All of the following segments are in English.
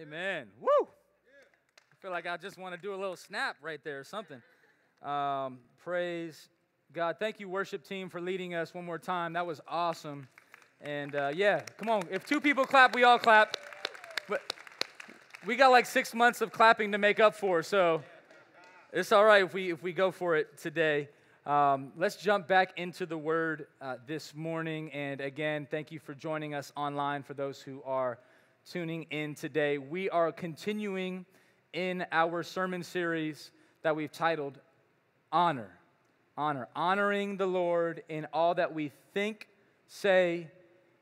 Amen. Woo! I feel like I just want to do a little snap right there or something. Um, praise God. Thank you, worship team, for leading us one more time. That was awesome. And uh, yeah, come on. If two people clap, we all clap. But we got like six months of clapping to make up for, so it's all right if we if we go for it today. Um, let's jump back into the Word uh, this morning. And again, thank you for joining us online. For those who are tuning in today. We are continuing in our sermon series that we've titled Honor. Honor. Honoring the Lord in all that we think, say,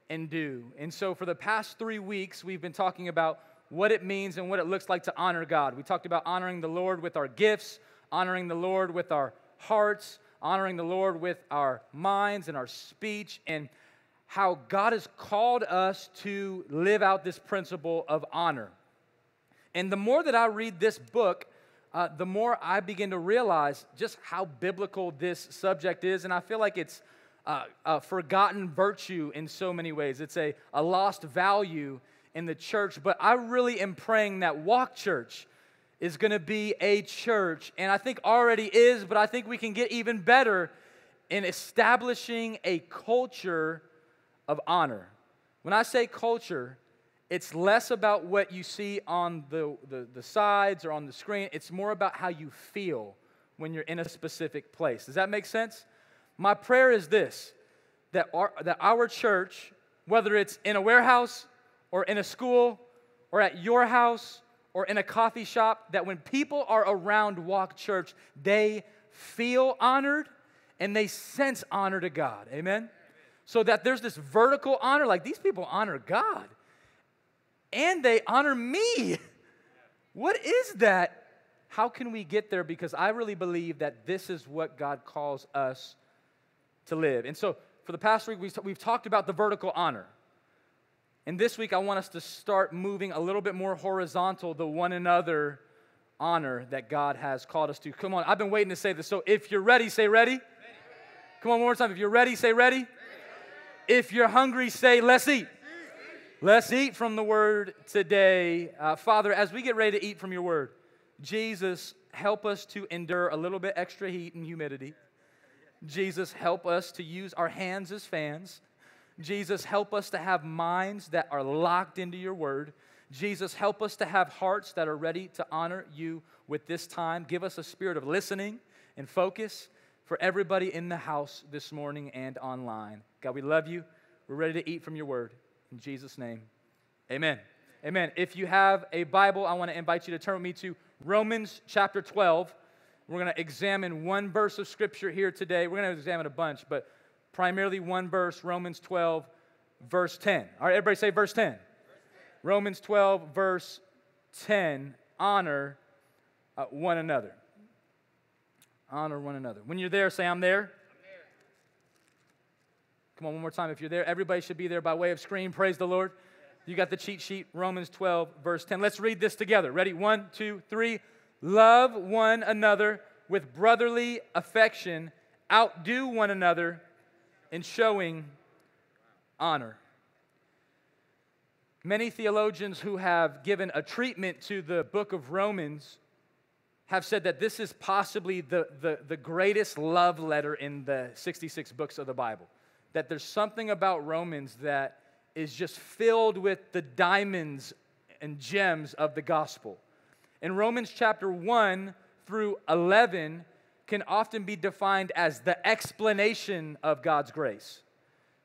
and do. And so, for the past three weeks, we've been talking about what it means and what it looks like to honor God. We talked about honoring the Lord with our gifts, honoring the Lord with our hearts, honoring the Lord with our minds and our speech, and how God has called us to live out this principle of honor. And the more that I read this book, uh, the more I begin to realize just how biblical this subject is. And I feel like it's uh, a forgotten virtue in so many ways. It's a, a lost value in the church. But I really am praying that Walk Church is going to be a church, and I think already is, but I think we can get even better in establishing a culture of honor. When I say culture, it's less about what you see on the, the, the, sides or on the screen. It's more about how you feel when you're in a specific place. Does that make sense? My prayer is this that our, that our church, whether it's in a warehouse or in a school or at your house or in a coffee shop, that when people are around Walk Church, they feel honored and they sense honor to God. Amen? So that there's this vertical honor. Like these people honor God and they honor me. What is that? How can we get there? Because I really believe that this is what God calls us to live. And so for the past week, we've talked about the vertical honor. And this week, I want us to start moving a little bit more horizontal, the one another honor that God has called us to. Come on, I've been waiting to say this. So if you're ready, say ready. ready. Come on, one more time. If you're ready, say ready. If you're hungry, say, let's eat. Let's eat from the word today. Uh, Father, as we get ready to eat from your word, Jesus, help us to endure a little bit extra heat and humidity. Jesus, help us to use our hands as fans. Jesus, help us to have minds that are locked into your word. Jesus, help us to have hearts that are ready to honor you with this time. Give us a spirit of listening and focus for everybody in the house this morning and online. God, we love you. We're ready to eat from your word. In Jesus' name, amen. Amen. If you have a Bible, I want to invite you to turn with me to Romans chapter 12. We're going to examine one verse of scripture here today. We're going to examine a bunch, but primarily one verse, Romans 12, verse 10. All right, everybody say verse 10. Verse 10. Romans 12, verse 10. Honor uh, one another honor one another. When you're there, say, I'm there. Come on, one more time. If you're there, everybody should be there by way of scream. Praise the Lord. You got the cheat sheet, Romans 12, verse 10. Let's read this together. Ready? One, two, three. Love one another with brotherly affection, outdo one another in showing honor. Many theologians who have given a treatment to the book of Romans have said that this is possibly the, the, the greatest love letter in the 66 books of the Bible. That there's something about Romans that is just filled with the diamonds and gems of the gospel. In Romans chapter 1 through 11 can often be defined as the explanation of God's grace.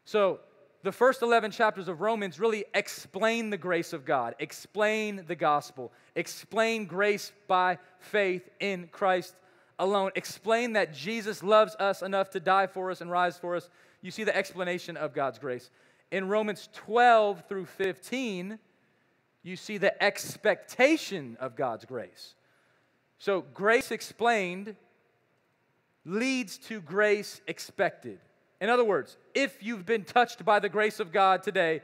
So, the first 11 chapters of Romans really explain the grace of God, explain the gospel, explain grace by faith in Christ alone, explain that Jesus loves us enough to die for us and rise for us. You see the explanation of God's grace. In Romans 12 through 15, you see the expectation of God's grace. So, grace explained leads to grace expected. In other words, if you've been touched by the grace of God today,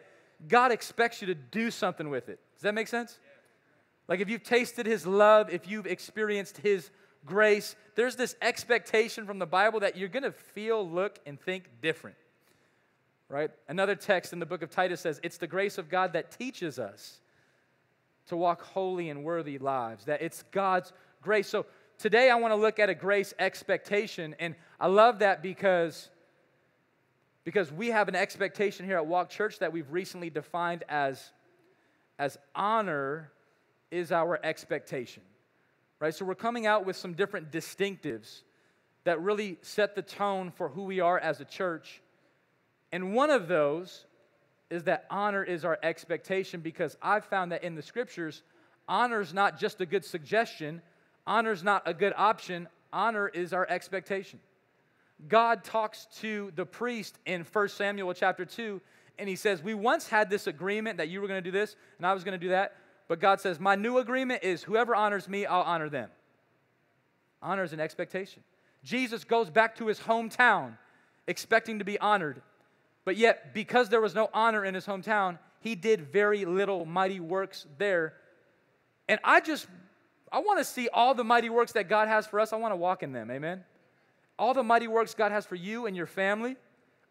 God expects you to do something with it. Does that make sense? Like if you've tasted His love, if you've experienced His grace, there's this expectation from the Bible that you're going to feel, look, and think different. Right? Another text in the book of Titus says, It's the grace of God that teaches us to walk holy and worthy lives, that it's God's grace. So today I want to look at a grace expectation. And I love that because, because we have an expectation here at Walk Church that we've recently defined as, as honor is our expectation. Right? So we're coming out with some different distinctives that really set the tone for who we are as a church. And one of those is that honor is our expectation because I've found that in the scriptures, honor is not just a good suggestion, honor is not a good option, honor is our expectation. God talks to the priest in 1 Samuel chapter 2, and he says, We once had this agreement that you were going to do this and I was going to do that, but God says, My new agreement is whoever honors me, I'll honor them. Honor is an expectation. Jesus goes back to his hometown expecting to be honored, but yet, because there was no honor in his hometown, he did very little mighty works there. And I just, I want to see all the mighty works that God has for us. I want to walk in them. Amen. All the mighty works God has for you and your family.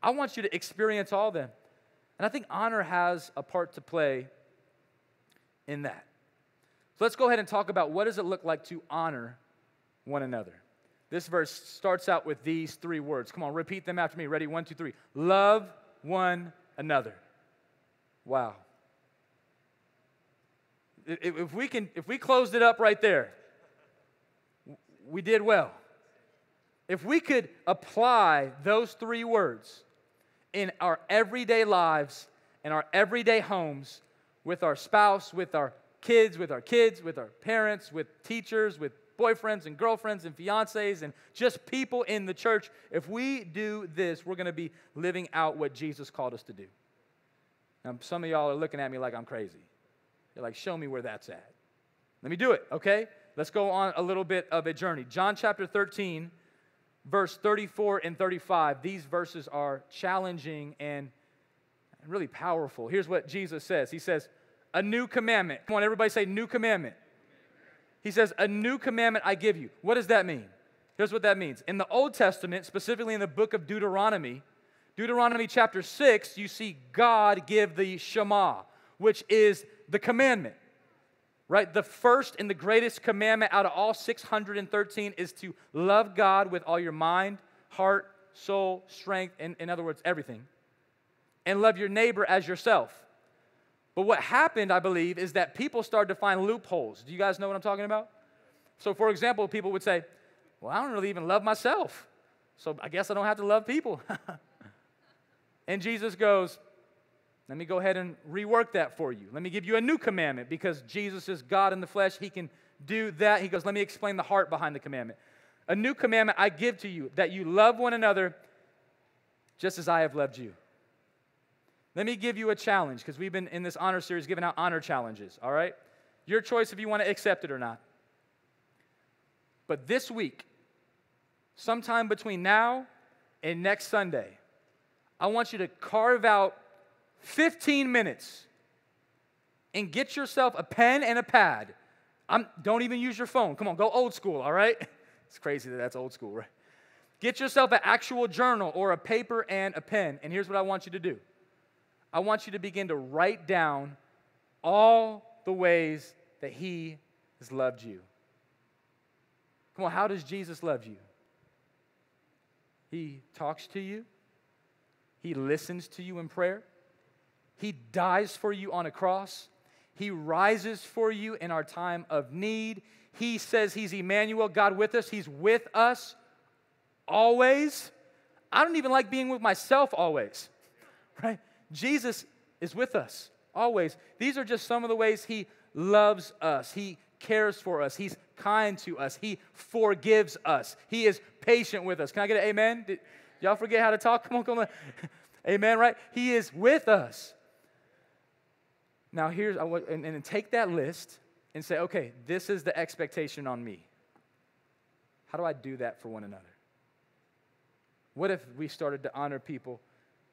I want you to experience all of them. And I think honor has a part to play in that. So let's go ahead and talk about what does it look like to honor one another. This verse starts out with these three words. Come on, repeat them after me. Ready? One, two, three. Love one another. Wow. If we can, if we closed it up right there, we did well. If we could apply those three words in our everyday lives, in our everyday homes, with our spouse, with our kids, with our kids, with our parents, with teachers, with boyfriends and girlfriends and fiancés and just people in the church, if we do this, we're going to be living out what Jesus called us to do. Now, some of y'all are looking at me like I'm crazy. You're like, show me where that's at. Let me do it, okay? Let's go on a little bit of a journey. John chapter 13, verse 34 and 35. These verses are challenging and really powerful. Here's what Jesus says He says, A new commandment. Come on, everybody say, New commandment. He says, A new commandment I give you. What does that mean? Here's what that means. In the Old Testament, specifically in the book of Deuteronomy, Deuteronomy chapter 6, you see God give the Shema, which is the commandment, right? The first and the greatest commandment out of all 613 is to love God with all your mind, heart, soul, strength, and in other words, everything, and love your neighbor as yourself. But what happened, I believe, is that people started to find loopholes. Do you guys know what I'm talking about? So, for example, people would say, Well, I don't really even love myself. So I guess I don't have to love people. and Jesus goes, Let me go ahead and rework that for you. Let me give you a new commandment because Jesus is God in the flesh. He can do that. He goes, Let me explain the heart behind the commandment. A new commandment I give to you that you love one another just as I have loved you. Let me give you a challenge because we've been in this honor series giving out honor challenges, all right? Your choice if you want to accept it or not. But this week, sometime between now and next Sunday, I want you to carve out 15 minutes and get yourself a pen and a pad. I'm, don't even use your phone. Come on, go old school, all right? It's crazy that that's old school, right? Get yourself an actual journal or a paper and a pen. And here's what I want you to do I want you to begin to write down all the ways that He has loved you. Come on, how does Jesus love you? He talks to you, He listens to you in prayer, He dies for you on a cross, He rises for you in our time of need. He says He's Emmanuel, God with us, He's with us always. I don't even like being with myself always, right? Jesus is with us always. These are just some of the ways He loves us. He cares for us. He's kind to us. He forgives us. He is patient with us. Can I get an amen? Did y'all forget how to talk? Come on, come on. amen, right? He is with us. Now, here's, and, and take that list and say, okay, this is the expectation on me. How do I do that for one another? What if we started to honor people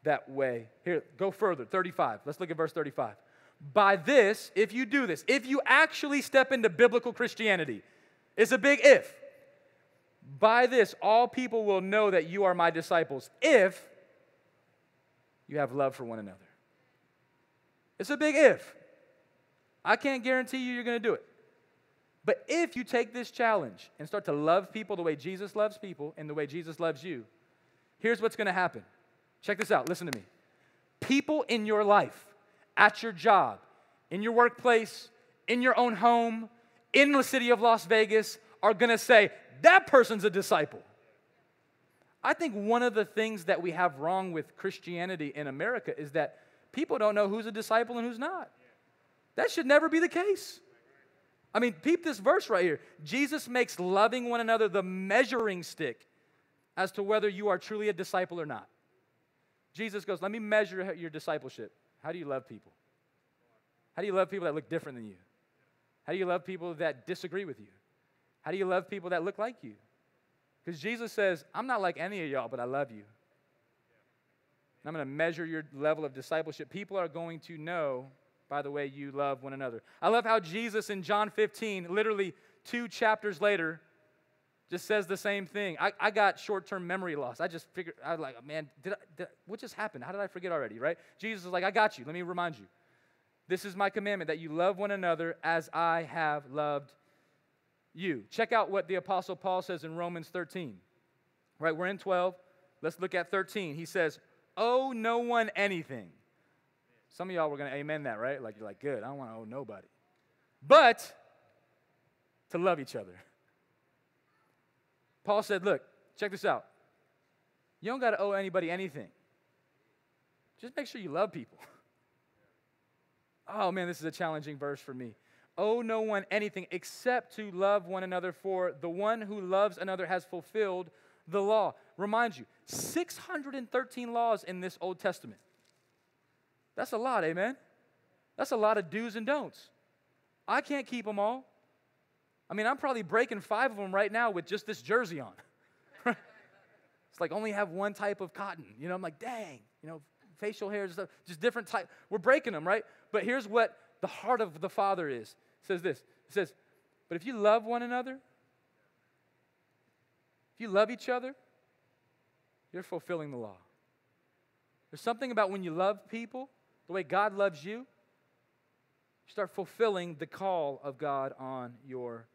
that way. Here, go further. 35. Let's look at verse 35. By this, if you do this, if you actually step into biblical Christianity, it's a big if. By this, all people will know that you are my disciples if you have love for one another. It's a big if. I can't guarantee you you're going to do it. But if you take this challenge and start to love people the way Jesus loves people and the way Jesus loves you, here's what's going to happen. Check this out. Listen to me. People in your life, at your job, in your workplace, in your own home, in the city of Las Vegas, are going to say, that person's a disciple. I think one of the things that we have wrong with Christianity in America is that people don't know who's a disciple and who's not. That should never be the case. I mean, peep this verse right here. Jesus makes loving one another the measuring stick as to whether you are truly a disciple or not. Jesus goes, Let me measure your discipleship. How do you love people? How do you love people that look different than you? How do you love people that disagree with you? How do you love people that look like you? Because Jesus says, I'm not like any of y'all, but I love you. I'm going to measure your level of discipleship. People are going to know by the way you love one another. I love how Jesus in John 15, literally two chapters later, just says the same thing. I, I got short term memory loss. I just figured, I was like, man, did, I, did what just happened? How did I forget already, right? Jesus is like, I got you. Let me remind you. This is my commandment that you love one another as I have loved you. Check out what the Apostle Paul says in Romans 13. Right, we're in 12. Let's look at 13. He says, Owe no one anything some of y'all were going to amen that, right? Like, you're like, good, I don't want to owe nobody. But to love each other. Paul said, look, check this out. You don't got to owe anybody anything. Just make sure you love people. Oh man, this is a challenging verse for me. Owe no one anything except to love one another, for the one who loves another has fulfilled the law. Remind you, 613 laws in this Old Testament. That's a lot, amen? That's a lot of do's and don'ts. I can't keep them all. I mean, I'm probably breaking five of them right now with just this jersey on. it's like only have one type of cotton. You know, I'm like, dang, you know, facial stuff, just different type. We're breaking them, right? But here's what the heart of the Father is. It says this. It says, but if you love one another, if you love each other, you're fulfilling the law. There's something about when you love people the way God loves you, you start fulfilling the call of God on your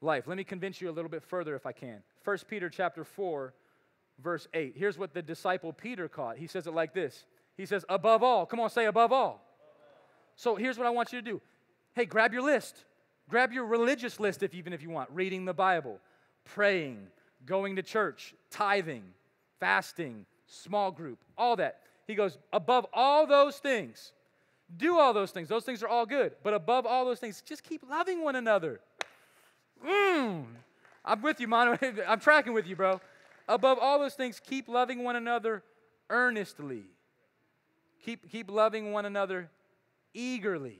life. Let me convince you a little bit further if I can. 1 Peter chapter 4 verse 8. Here's what the disciple Peter caught. He says it like this. He says above all. Come on, say above all. So here's what I want you to do. Hey, grab your list. Grab your religious list if even if you want. Reading the Bible, praying, going to church, tithing, fasting, small group, all that. He goes, above all those things, do all those things. Those things are all good. But above all those things, just keep loving one another. Mm. I'm with you, Mono. I'm tracking with you, bro. Above all those things, keep loving one another earnestly. Keep, keep loving one another eagerly.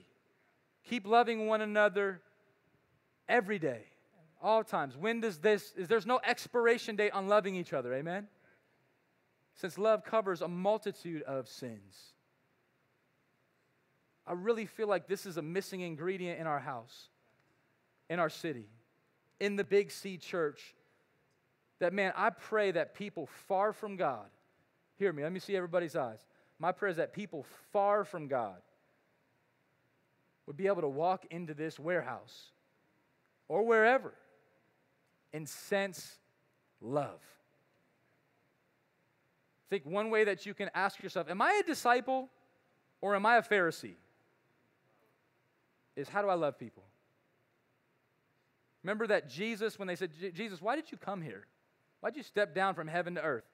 Keep loving one another every day, all times. When does this, is there's no expiration date on loving each other, amen? since love covers a multitude of sins. I really feel like this is a missing ingredient in our house, in our city, in the Big C church. That, man, I pray that people far from God, hear me, let me see everybody's eyes. My prayer is that people far from God would be able to walk into this warehouse or wherever and sense love think one way that you can ask yourself, Am I a disciple or am I a Pharisee? Is how do I love people? Remember that Jesus, when they said, Jesus, why did you come here? Why did you step down from heaven to earth?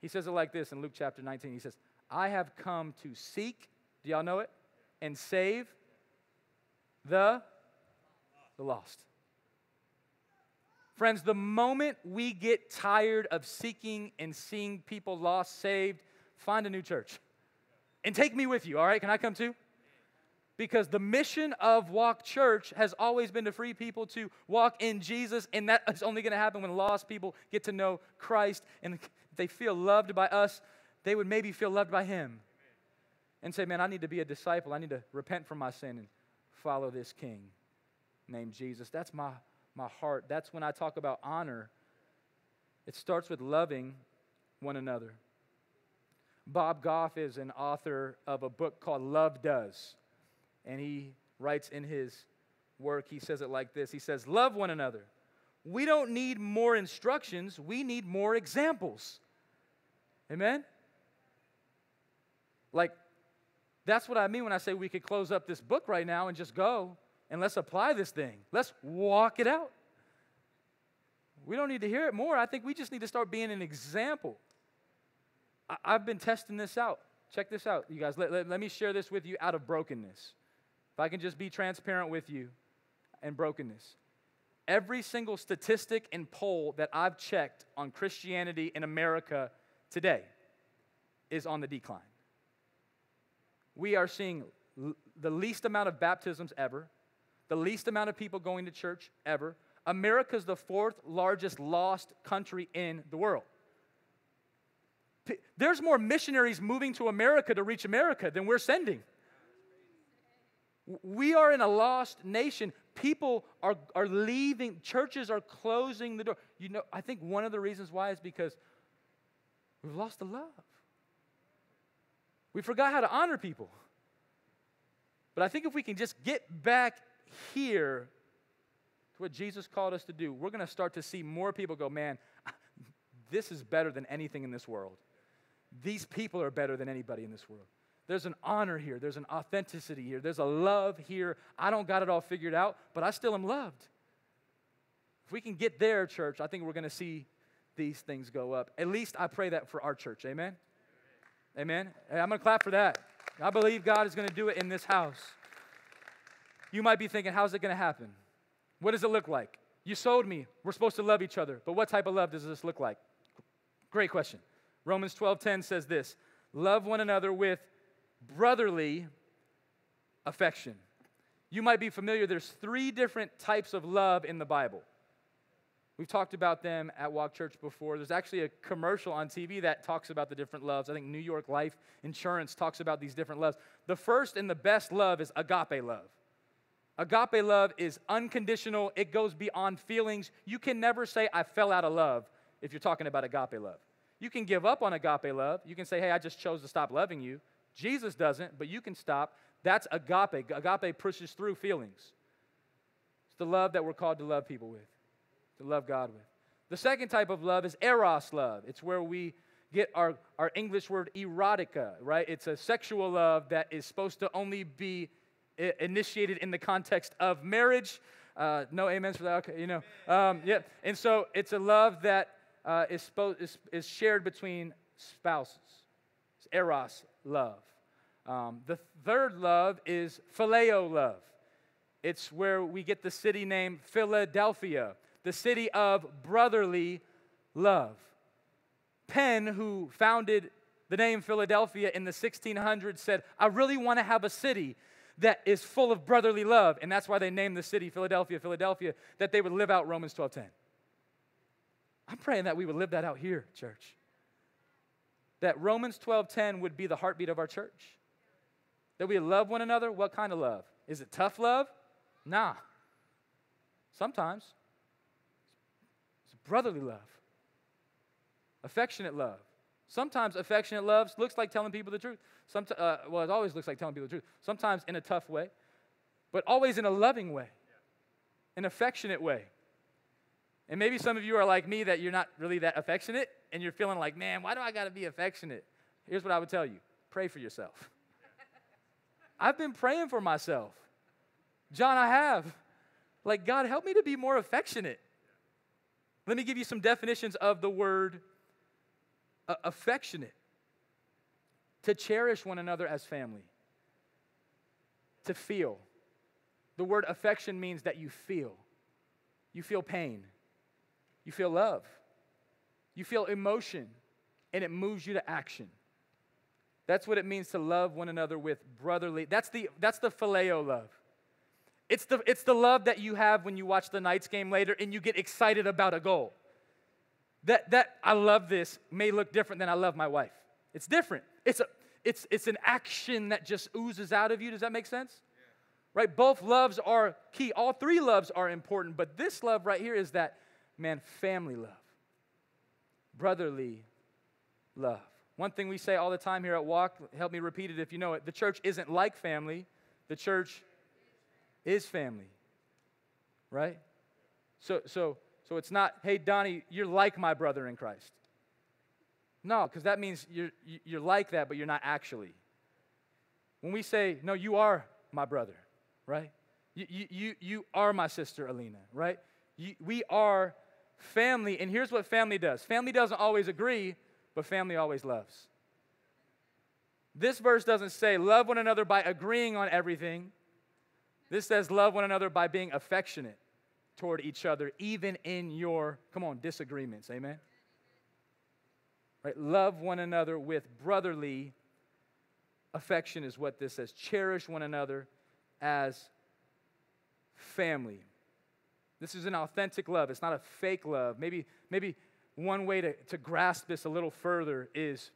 He says it like this in Luke chapter 19. He says, I have come to seek, do y'all know it? And save the, the lost. Friends, the moment we get tired of seeking and seeing people lost, saved, find a new church. And take me with you, all right? Can I come too? Because the mission of Walk Church has always been to free people to walk in Jesus, and that is only going to happen when lost people get to know Christ and they feel loved by us. They would maybe feel loved by Him and say, Man, I need to be a disciple. I need to repent from my sin and follow this King named Jesus. That's my my heart. That's when I talk about honor. It starts with loving one another. Bob Goff is an author of a book called Love Does. And he writes in his work, he says it like this He says, Love one another. We don't need more instructions, we need more examples. Amen? Like, that's what I mean when I say we could close up this book right now and just go and let's apply this thing. Let's walk it out. We don't need to hear it more. I think we just need to start being an example. I- have been testing this out. Check this out, you guys. Let, let, let me share this with you out of brokenness. If I can just be transparent with you and brokenness. Every single statistic and poll that I've checked on Christianity in America today is on the decline. We are seeing l- the least amount of baptisms ever, the least amount of people going to church ever. America's the fourth largest lost country in the world. There's more missionaries moving to America to reach America than we're sending. We are in a lost nation. People are, are leaving, churches are closing the door. You know, I think one of the reasons why is because we've lost the love. We forgot how to honor people. But I think if we can just get back here to what Jesus called us to do, we're going to start to see more people go, man, this is better than anything in this world. These people are better than anybody in this world. There's an honor here, there's an authenticity here, there's a love here. I don't got it all figured out, but I still am loved. If we can get there, church, I think we're going to see these things go up. At least I pray that for our church. Amen. Amen. Hey, I'm going to clap for that. I believe God is going to do it in this house. You might be thinking, how's it going to happen? What does it look like? You sold me. We're supposed to love each other. But what type of love does this look like? Great question. Romans 12:10 says this: Love one another with brotherly affection. You might be familiar, there's three different types of love in the Bible. We've talked about them at Walk Church before. There's actually a commercial on TV that talks about the different loves. I think New York Life Insurance talks about these different loves. The first and the best love is agape love. Agape love is unconditional, it goes beyond feelings. You can never say, I fell out of love if you're talking about agape love. You can give up on agape love. You can say, hey, I just chose to stop loving you. Jesus doesn't, but you can stop. That's agape. Agape pushes through feelings. It's the love that we're called to love people with to love God with. The second type of love is eros love. It's where we get our, our English word erotica, right? It's a sexual love that is supposed to only be initiated in the context of marriage. Uh, no amens for that. Okay, you know. Um, yeah. And so it's a love that uh, is, spo- is, is shared between spouses. It's eros love. Um, the third love is phileo love. It's where we get the city name Philadelphia the city of brotherly love. Penn, who founded the name Philadelphia in the 1600s, said, I really want to have a city that is full of brotherly love. And that's why they named the city Philadelphia, Philadelphia, that they would live out Romans 12:10. I'm praying that we would live that out here, church. That Romans 12:10 would be the heartbeat of our church. That we love one another. What kind of love? Is it tough love? Nah. Sometimes It's brotherly love, affectionate love. Sometimes affectionate love looks like telling people the truth. Uh, well, it always looks like telling people the truth. Sometimes in a tough way, but always in a loving way, an affectionate way. And maybe some of you are like me that you're not really that affectionate and you're feeling like, man, why do I got to be affectionate? Here's what I would tell you pray for yourself. I've been praying for myself. John, I have. Like, God, help me to be more affectionate. Let me give you some definitions of the word uh, affectionate to cherish one another as family, to feel. The word affection means that you feel. You feel pain, you feel love, you feel emotion, and it moves you to action. That's what it means to love one another with brotherly. That's the, that's the phileo love. It's the, it's the love that you have when you watch the Knights game later and you get excited about a goal. That, that I love this may look different than I love my wife. It's different. It's, a, it's, it's an action that just oozes out of you. Does that make sense? Yeah. Right? Both loves are key. All three loves are important, but this love right here is that, man, family love, brotherly love. One thing we say all the time here at Walk, help me repeat it if you know it the church isn't like family, The church is family, right? So, so, so it's not, hey, Donnie, you're like my brother in Christ. No, because that means you're, you're like that, but you're not actually. When we say, no, you are my brother, right? You, you, you you are my sister, Alina, right? You, we are family, and here's what family does family doesn't always agree, but family always loves. This verse doesn't say love one another by agreeing on everything. This says love one another by being affectionate toward each other, even in your, come on, disagreements. Amen? Right? Love one another with brotherly affection, is what this says. Cherish one another as family. This is an authentic love. It's not a fake love. Maybe, maybe one way to, to grasp this a little further is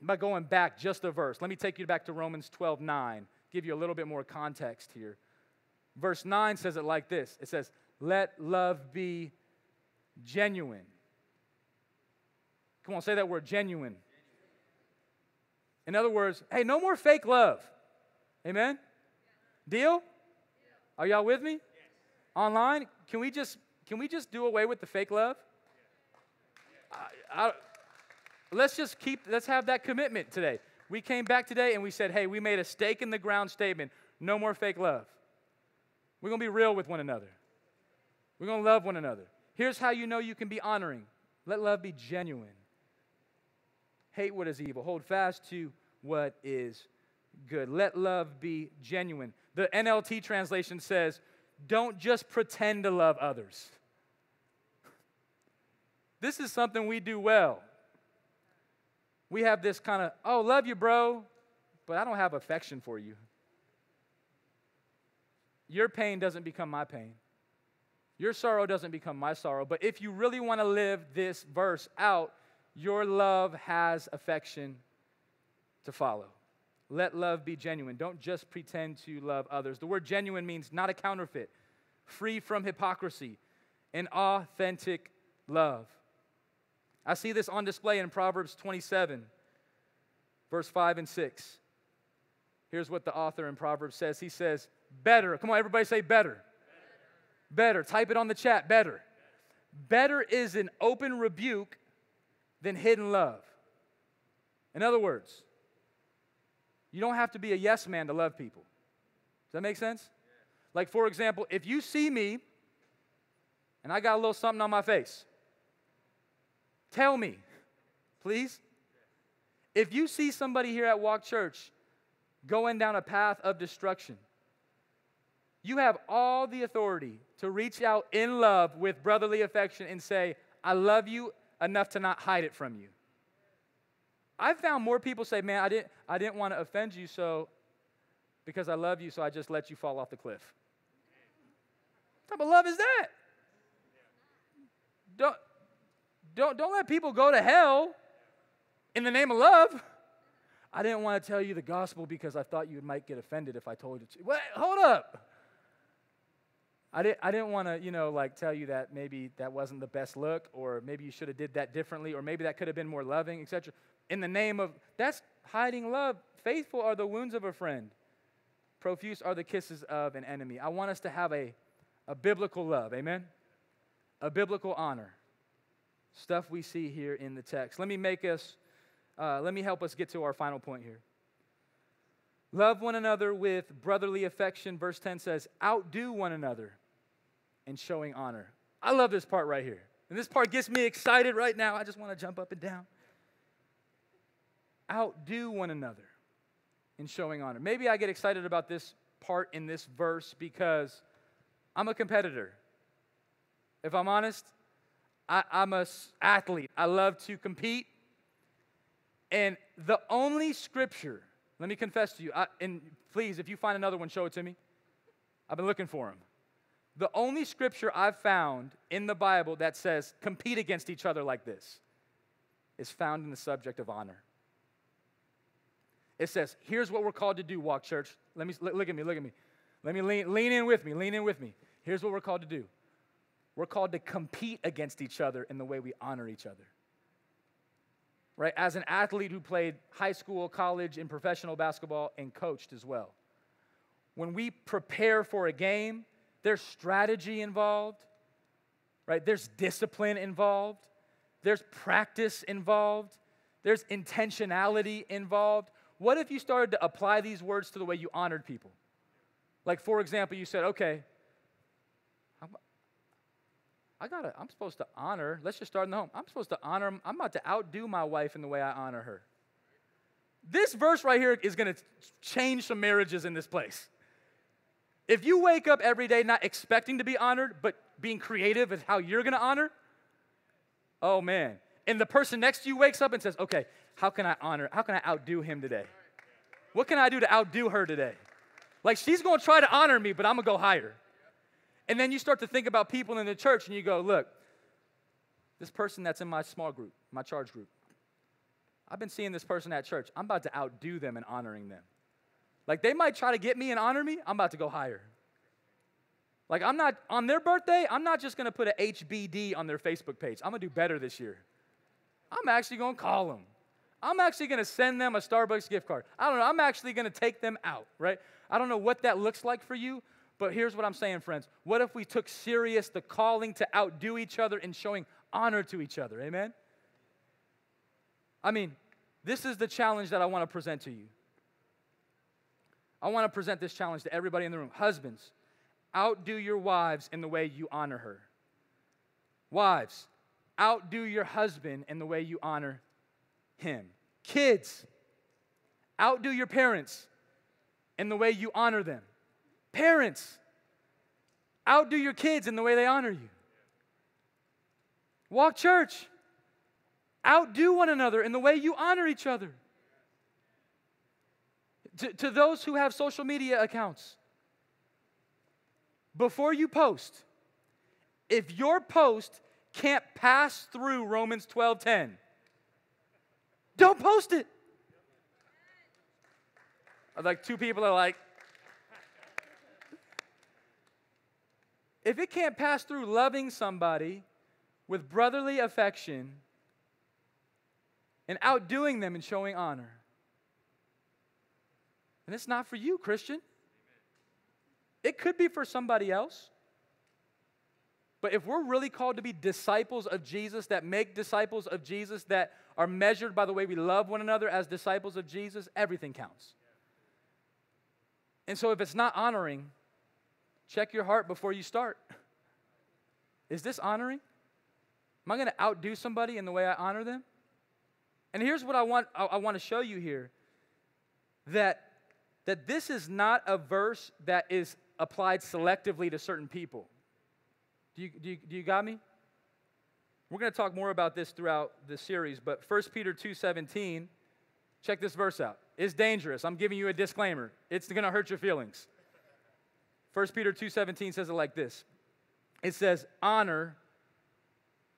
by going back just a verse. Let me take you back to Romans 12 9, give you a little bit more context here. Verse 9 says it like this it says, Let love be genuine. Come on, say that word genuine. In other words, hey, no more fake love. Amen? Deal? Are y'all with me? Online? Can we just can we just do away with the fake love? I, I, let's just keep let's have that commitment today. We came back today and we said, "Hey, we made a stake in the ground statement. No more fake love. We're going to be real with one another. We're going to love one another. Here's how you know you can be honoring. Let love be genuine. Hate what is evil. Hold fast to what is good. Let love be genuine. The NLT translation says, don't just pretend to love others. This is something we do well. We have this kind of, oh, love you, bro, but I don't have affection for you. Your pain doesn't become my pain. Your sorrow doesn't become my sorrow. But if you really want to live this verse out, your love has affection to follow. Let love be genuine. Don't just pretend to love others. The word genuine means not a counterfeit, free from hypocrisy, an authentic love. I see this on display in Proverbs 27, verse 5 and 6. Here's what the author in Proverbs says He says, Better. Come on, everybody say better. Better. better. Type it on the chat. Better. Better is an open rebuke than hidden love. In other words, you don't have to be a yes man to love people. Does that make sense? Like, for example, if you see me and I got a little something on my face, tell me, please. If you see somebody here at Walk Church going down a path of destruction, you have all the authority to reach out in love with brotherly affection and say, I love you enough to not hide it from you. I've found more people say, Man, I didn't, I didn't want to offend you, so because I love you, so I just let you fall off the cliff. What type of love is that? Don't, don't, don't let people go to hell in the name of love. I didn't want to tell you the gospel because I thought you might get offended if I told you. Wait, hold up. I didn't, I didn't want to, you know, like tell you that maybe that wasn't the best look, or maybe you should have did that differently, or maybe that could have been more loving, etc. In the name of that's hiding love. Faithful are the wounds of a friend. Profuse are the kisses of an enemy. I want us to have a, a biblical love, amen? A biblical honor. Stuff we see here in the text. Let me make us, uh, let me help us get to our final point here. Love one another with brotherly affection. Verse 10 says, outdo one another in showing honor. I love this part right here. And this part gets me excited right now. I just want to jump up and down. Outdo one another in showing honor. Maybe I get excited about this part in this verse because I'm a competitor. If I'm honest, I, am an athlete. I love to compete. And the only scripture let me confess to you, I, and please, if you find another one, show it to me. I've been looking for them. The only scripture I've found in the Bible that says compete against each other like this is found in the subject of honor. It says, here's what we're called to do, Walk Church. Let me look at me, look at me. Let me lean, lean in with me, lean in with me. Here's what we're called to do. We're called to compete against each other in the way we honor each other right? As an athlete who played high school, college, and professional basketball and coached as well. when we prepare for a game, there's strategy involved, right? There's discipline involved, there's practice involved, there's intentionality involved. What if you started to apply these words to the way you honored people? Like, for example, you said, okay, I gotta, I'm supposed to honor, let's just start in the home. I'm supposed to honor, I'm about to outdo my wife in the way I honor her. This verse right here is gonna change some marriages in this place. If you wake up every day not expecting to be honored, but being creative is how you're gonna honor, oh man. And the person next to you wakes up and says, okay, how can I honor, how can I outdo him today? What can I do to outdo her today? Like she's gonna try to honor me, but I'm gonna go higher. And then you start to think about people in the church and you go, look, this person that's in my small group, my charge group, I've been seeing this person at church. I'm about to outdo them in honoring them. Like they might try to get me and honor me, I'm about to go higher. Like I'm not, on their birthday, I'm not just gonna put a HBD on their Facebook page. I'm gonna do better this year. I'm actually gonna call them. I'm actually gonna send them a Starbucks gift card. I don't know, I'm actually gonna take them out, right? I don't know what that looks like for you, but here's what I'm saying, friends. What if we took serious the calling to outdo each other in showing honor to each other? Amen? I mean, this is the challenge that I want to present to you. I want to present this challenge to everybody in the room. Husbands, outdo your wives in the way you honor her. Wives, outdo your husband in the way you honor him. Kids, outdo your parents in the way you honor them. Parents, outdo your kids in the way they honor you. Walk church, outdo one another in the way you honor each other. To, to those who have social media accounts, before you post, if your post can't pass through Romans 12:10, don't post it. Like two people are like, if it can't pass through loving somebody with brotherly affection and outdoing them and showing honor, and it's not for you, Christian. It could be for somebody else. But if we're really called to be disciples of Jesus, that make disciples of Jesus, that are measured by the way we love one another as disciples of Jesus, everything counts. And so if it's not honoring, Check your heart before you start. Is this honoring? Am I going to outdo somebody in the way I honor them? And here's what I want, I, want to show you here that, that this is not a verse that is applied selectively to certain people. Do you, do you, do you got me? We're going to talk more about this throughout the series, but 1 Peter 2.17, check this verse out. It's dangerous. I'm giving you a disclaimer. It's going to hurt your feelings. 1 Peter 2:17 says it like this. It says, "Honor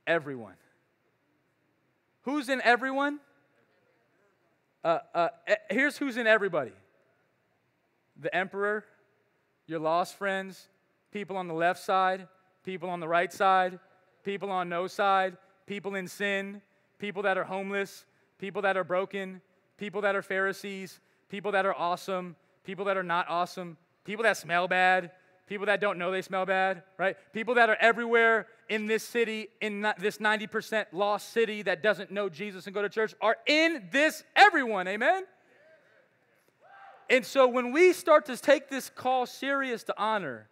everyone." Who's in everyone? Uh, uh, eh, here's who's in everybody the emperor, your lost friends, people on the left side, people on the right side, people on no side, people in sin, people that are homeless, people that are broken, people that are Pharisees, people that are awesome, people that are not awesome, people that smell bad, people that don't know they smell bad, right? People that are everywhere in this city, in this 90% lost city that doesn't know Jesus and go to church, are in this everyone, amen? And so when we start to take this call serious to honor,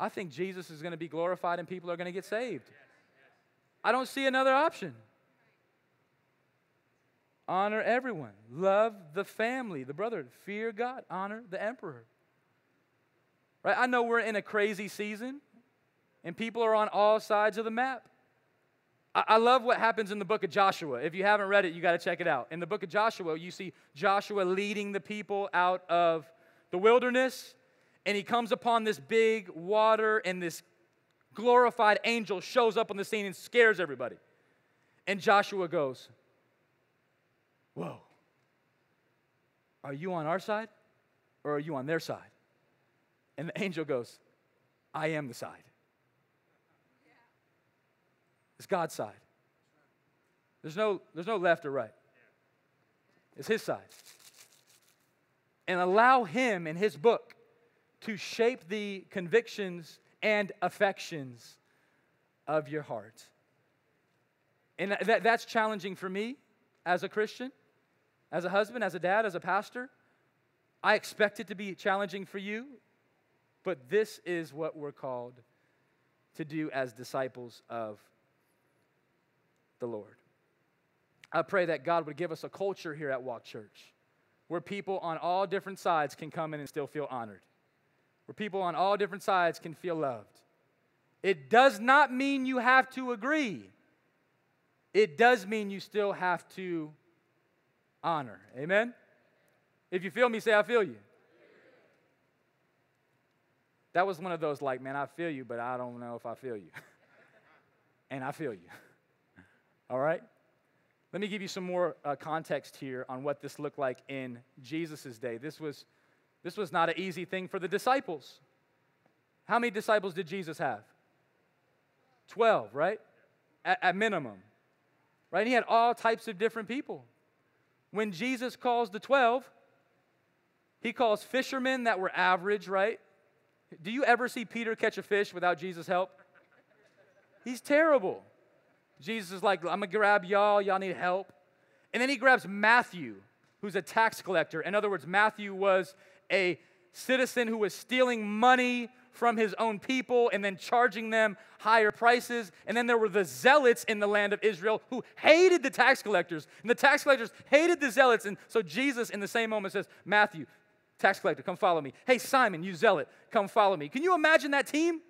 I think Jesus is going to be glorified and people are going to get saved. I don't see another option. Honor everyone. Love the family, the brother. Fear God. Honor the emperor. Right? I know we're in a crazy season and people are on all sides of the map. I, I love what happens in the book of Joshua. If you haven't read it, you got to check it out. In the book of Joshua, you see Joshua leading the people out of the wilderness, and he comes upon this big water, and this glorified angel shows up on the scene and scares everybody. And Joshua goes, Whoa, are you on our side or are you on their side? And the angel goes, I am the side. It's God's side. There's no, there's no left or right. It's his side. and allow Him and His book to shape the convictions and affections of your heart. And that, that's challenging for me as a Christian, as a husband, as a dad, as a pastor. I expect it to be challenging for you, but this is what we're called to do as disciples of the Lord. I pray that God would give us a culture here at Walk Church where people on all different sides can come in and still feel honored, where people on all different sides can feel loved. It does not mean you have to agree, it does mean you still have to honor. Amen? If you feel me, say, I feel you. That was one of those, like, man, I feel you, but I don't know if I feel you. and I feel you. All right? Let me give you some more uh, context here on what this looked like in Jesus' day. This was, this was not an easy thing for the disciples. How many disciples did Jesus have? 12, right? At, at minimum. Right? he had all types of different people. When Jesus calls the 12, he calls fishermen that were average, right? Do you ever see Peter catch a fish without Jesus' help? He's terrible. Jesus is like, I'm gonna grab y'all, y'all need help. And then he grabs Matthew, who's a tax collector. In other words, Matthew was a citizen who was stealing money from his own people and then charging them higher prices. And then there were the zealots in the land of Israel who hated the tax collectors. And the tax collectors hated the zealots. And so Jesus, in the same moment, says, Matthew, tax collector, come follow me. Hey, Simon, you zealot, come follow me. Can you imagine that team?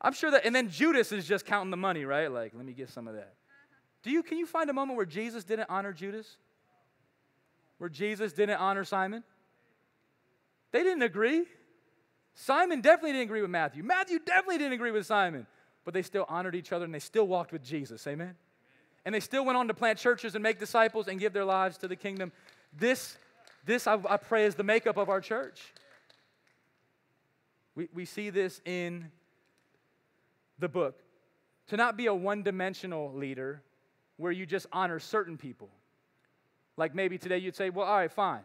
I'm sure that, and then Judas is just counting the money, right? Like, let me get some of that. Do you, can you find a moment where Jesus didn't honor Judas? Where Jesus didn't honor Simon? They didn't agree. Simon definitely didn't agree with Matthew. Matthew definitely didn't agree with Simon. But they still honored each other and they still walked with Jesus. Amen? And they still went on to plant churches and make disciples and give their lives to the kingdom. This, this I, I pray, is the makeup of our church. We, we see this in the book to not be a one dimensional leader where you just honor certain people. Like maybe today you'd say, well, all right, fine.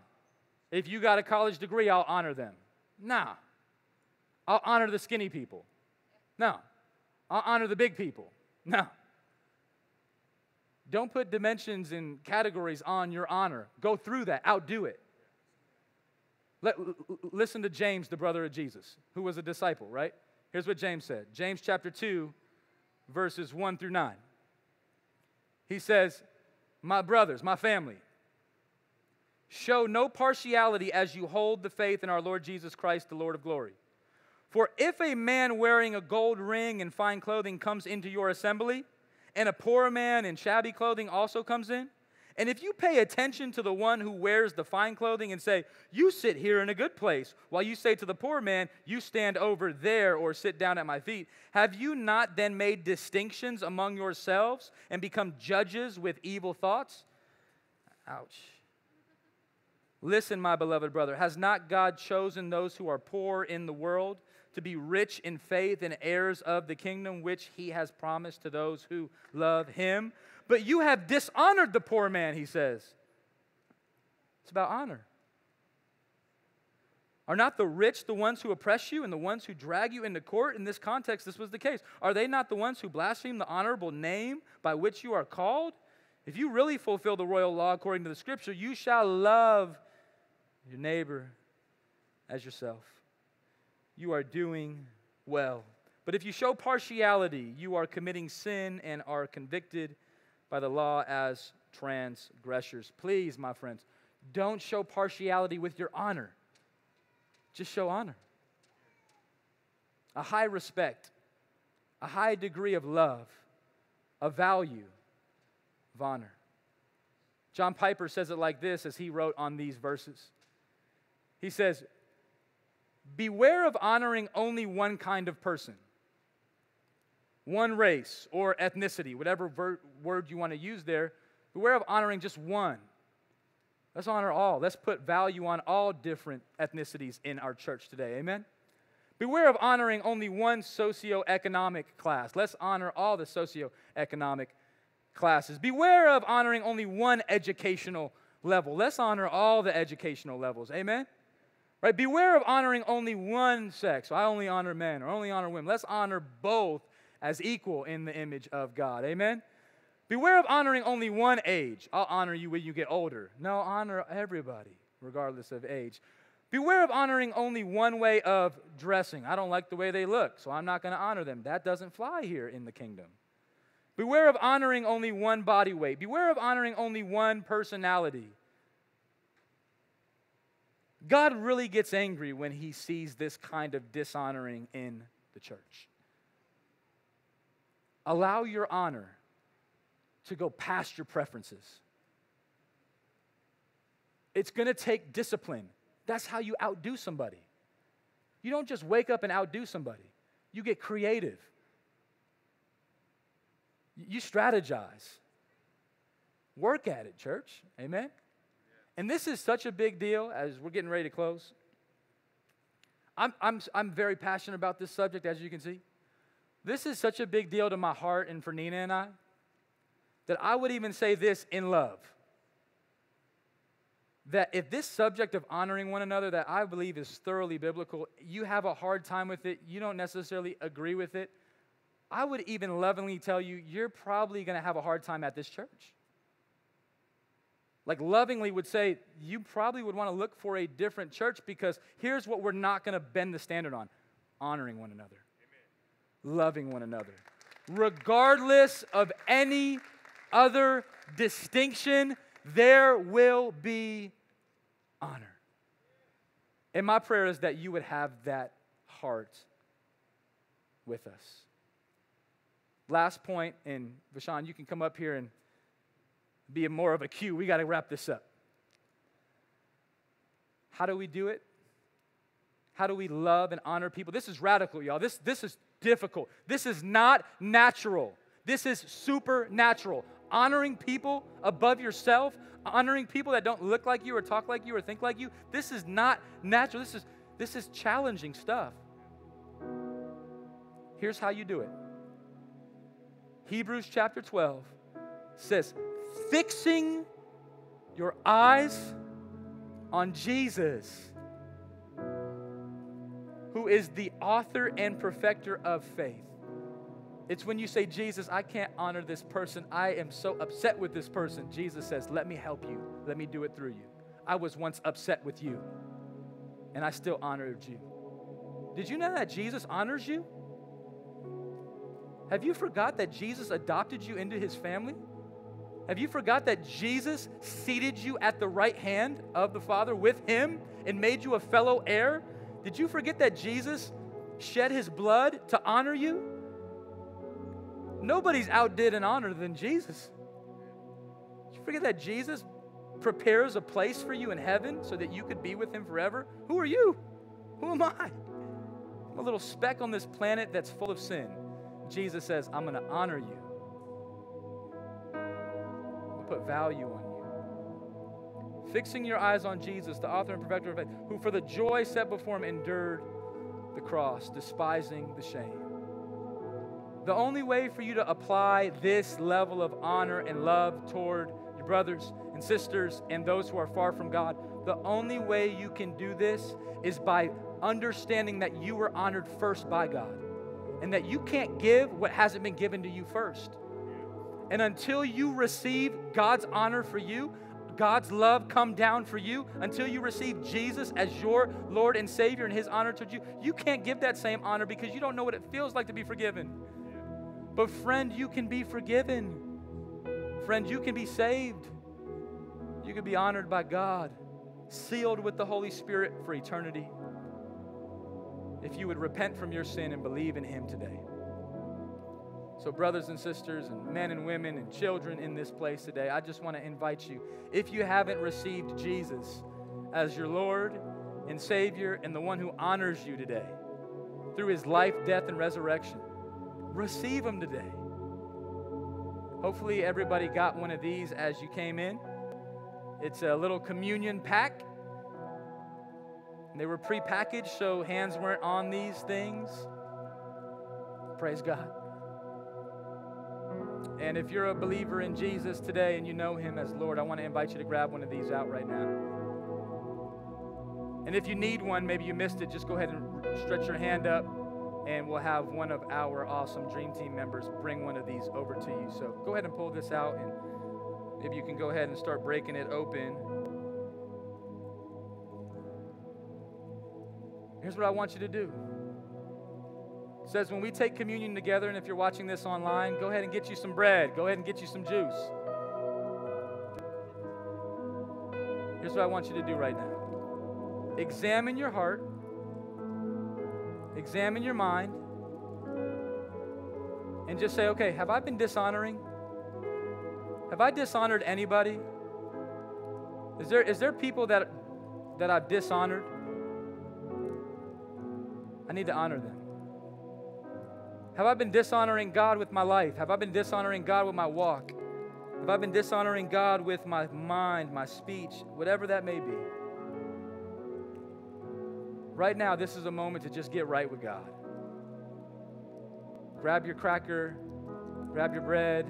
If you got a college degree, I'll honor them. Nah. I'll honor the skinny people. No. I'll honor the big people. No. Don't put dimensions and categories on your honor. Go through that, outdo it. Let, listen to James, the brother of Jesus, who was a disciple, right? Here's what James said James chapter 2, verses 1 through 9. He says, My brothers, my family, show no partiality as you hold the faith in our Lord Jesus Christ, the Lord of glory. For if a man wearing a gold ring and fine clothing comes into your assembly, and a poor man in shabby clothing also comes in, and if you pay attention to the one who wears the fine clothing and say, You sit here in a good place, while you say to the poor man, You stand over there or sit down at my feet, have you not then made distinctions among yourselves and become judges with evil thoughts? Ouch. Listen, my beloved brother, has not God chosen those who are poor in the world to be rich in faith and heirs of the kingdom which he has promised to those who love him? But you have dishonored the poor man, he says. It's about honor. Are not the rich the ones who oppress you and the ones who drag you into court? In this context, this was the case. Are they not the ones who blaspheme the honorable name by which you are called? If you really fulfill the royal law according to the scripture, you shall love your neighbor as yourself. You are doing well. But if you show partiality, you are committing sin and are convicted by the law as transgressors. Please, my friends, don't show partiality with your honor. Just show honor. A high respect, a high degree of love, a value of honor. John Piper says it like this as he wrote on these verses. He says, Beware of honoring only one kind of person one race or ethnicity, whatever ver- word you want to use there. Beware of honoring just one. Let's honor all. Let's put value on all different ethnicities in our church today. Amen? Beware of honoring only one socioeconomic class. Let's honor all the socioeconomic classes. Beware of honoring only one educational level. Let's honor all the educational levels. Amen? Right? Beware of honoring only one sex. I only honor men or only honor women. Let's honor both as equal in the image of God. Amen? Beware of honoring only one age. I'll honor you when you get older. No, honor everybody, regardless of age. Beware of honoring only one way of dressing. I don't like the way they look, so I'm not going to honor them. That doesn't fly here in the kingdom. Beware of honoring only one body weight. Beware of honoring only one personality. God really gets angry when he sees this kind of dishonoring in the church. Allow your honor to go past your preferences. It's to take discipline. That's how you outdo somebody. You don't just wake up and outdo somebody, you get creative, you strategize. Work at it, church. Amen? And this is such a big deal as we're getting ready to close. I'm, I'm, I'm very passionate about this subject, as you can see. This is such a big deal to my heart and for Nina and I that I would even say this in love. That if this subject of honoring one another, that I believe is thoroughly biblical, you have a hard time with it, you don't necessarily agree with it, I would even lovingly tell you, you're probably going to have a hard time at this church. Like, lovingly would say, you probably would want to look for a different church because here's what we're not going to bend the standard on honoring one another, Amen. loving one another, regardless of any other distinction, there will be honor. And my prayer is that you would have that heart with us. Last point, and Vashawn, you can come up here and be more of a cue. We got to wrap this up. How do we do it? How do we love and honor people? This is radical, y'all. This, this is difficult. This is not natural. This is supernatural honoring people above yourself, honoring people that don't look like you or talk like you or think like you, this is not natural. This is, this is challenging stuff. Here's how you do it Hebrews chapter 12 says, fixing your eyes on Jesus, who is the author and perfecter of faith. It's when you say, Jesus, I can't honor this person. I am so upset with this person. Jesus says, Let me help you. Let me do it through you. I was once upset with you, and I still honored you. Did you know that Jesus honors you? Have you forgot that Jesus adopted you into his family? Have you forgot that Jesus seated you at the right hand of the Father with him and made you a fellow heir? Did you forget that Jesus shed his blood to honor you? Nobody's outdid in honor than Jesus. Did you forget that Jesus prepares a place for you in heaven so that you could be with him forever? Who are you? Who am I? I'm a little speck on this planet that's full of sin. Jesus says, I'm going to honor you. Put value on you. Fixing your eyes on Jesus, the author and perfecter of faith, who for the joy set before him endured the cross, despising the shame the only way for you to apply this level of honor and love toward your brothers and sisters and those who are far from God, the only way you can do this is by understanding that you were honored first by God and that you can't give what hasn't been given to you first. And until you receive God's honor for you, God's love come down for you, until you receive Jesus as your Lord and Savior and His honor to you, you can't give that same honor because you don't know what it feels like to be forgiven. But, friend, you can be forgiven. Friend, you can be saved. You can be honored by God, sealed with the Holy Spirit for eternity. If you would repent from your sin and believe in Him today. So, brothers and sisters, and men and women and children in this place today, I just want to invite you. If you haven't received Jesus as your Lord and Savior and the one who honors you today through His life, death, and resurrection, receive him today. Hopefully, everybody got one of these as you came in. It's a little communion pack. They were prepackaged, so hands weren't on these things. Praise God. And if you're a believer in Jesus today and you know him as Lord, I want to invite you to grab one of these out right now. And if you need one, maybe you missed it, just go ahead and stretch your hand up and we'll have one of our awesome Dream Team members bring one of these over to you. So go ahead and pull this out and maybe you can go ahead and start breaking it open. Here's what I want you to do. Says when we take communion together, and if you're watching this online, go ahead and get you some bread. Go ahead and get you some juice. Here's what I want you to do right now examine your heart, examine your mind, and just say, okay, have I been dishonoring? Have I dishonored anybody? Is there, is there people that, that I've dishonored? I need to honor them. Have I been dishonoring God with my life? Have I been dishonoring God with my walk? Have I been dishonoring God with my mind, my speech, whatever that may be? Right now, this is a moment to just get right with God. Grab your cracker, grab your bread,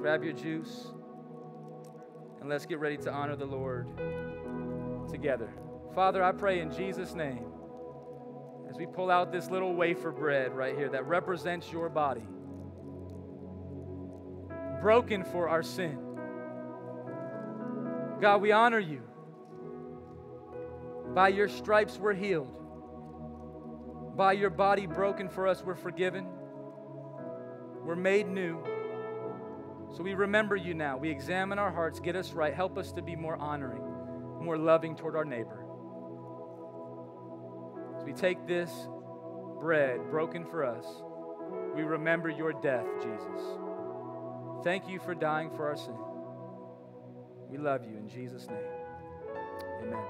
grab your juice, and let's get ready to honor the Lord together. Father, I pray in Jesus' name as we pull out this little wafer bread right here that represents your body, broken for our sin. God, we honor you. By your stripes, we're healed. By your body broken for us, we're forgiven. We're made new. So we remember you now. We examine our hearts, get us right, help us to be more honoring, more loving toward our neighbor. We take this bread broken for us, we remember your death, Jesus. Thank you for dying for our sin. We love you in Jesus' name. Amen.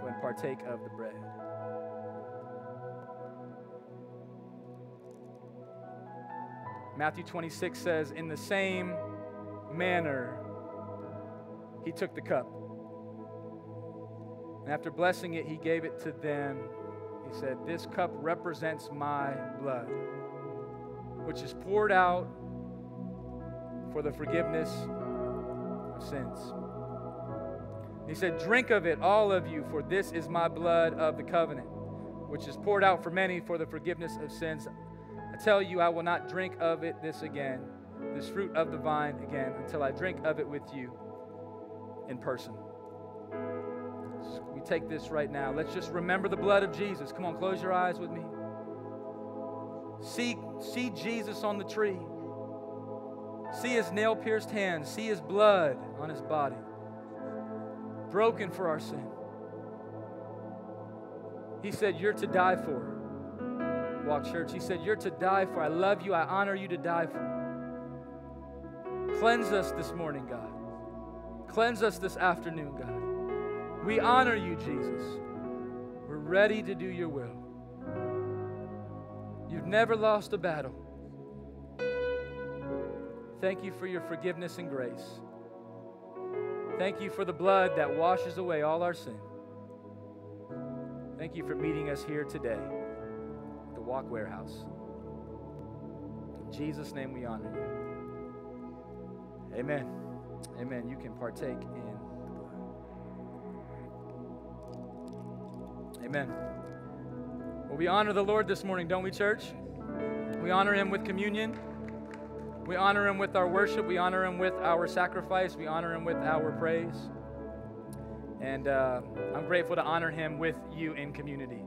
Go and partake of the bread. Matthew 26 says, In the same manner, he took the cup. And after blessing it, he gave it to them he said, This cup represents my blood, which is poured out for the forgiveness of sins. He said, Drink of it, all of you, for this is my blood of the covenant, which is poured out for many for the forgiveness of sins. I tell you, I will not drink of it this again, this fruit of the vine again, until I drink of it with you in person we take this right now. Let's just remember the blood of Jesus. Come on, close your eyes with me. See, see Jesus on the tree. See his nail pierced hands. See his blood on his body. Broken for our sin. He said, You're to die for. Walk Church. He said, You're to die for. I love you. I honor you to die for. Cleanse us this morning, God. Cleanse us this afternoon, God. We honor you, Jesus. We're ready to do your will. You've never lost a battle. Thank you for your forgiveness and grace. Thank you for the blood that washes away all our sin. Thank you for meeting us here today at the Walk Warehouse. In Jesus' name we honor you. Amen. Amen. You can partake in. Amen. Well, we honor the Lord this morning, don't we, church? We honor him with communion. We honor him with our worship. We honor him with our sacrifice. We honor him with our praise. And uh, I'm grateful to honor him with you in community.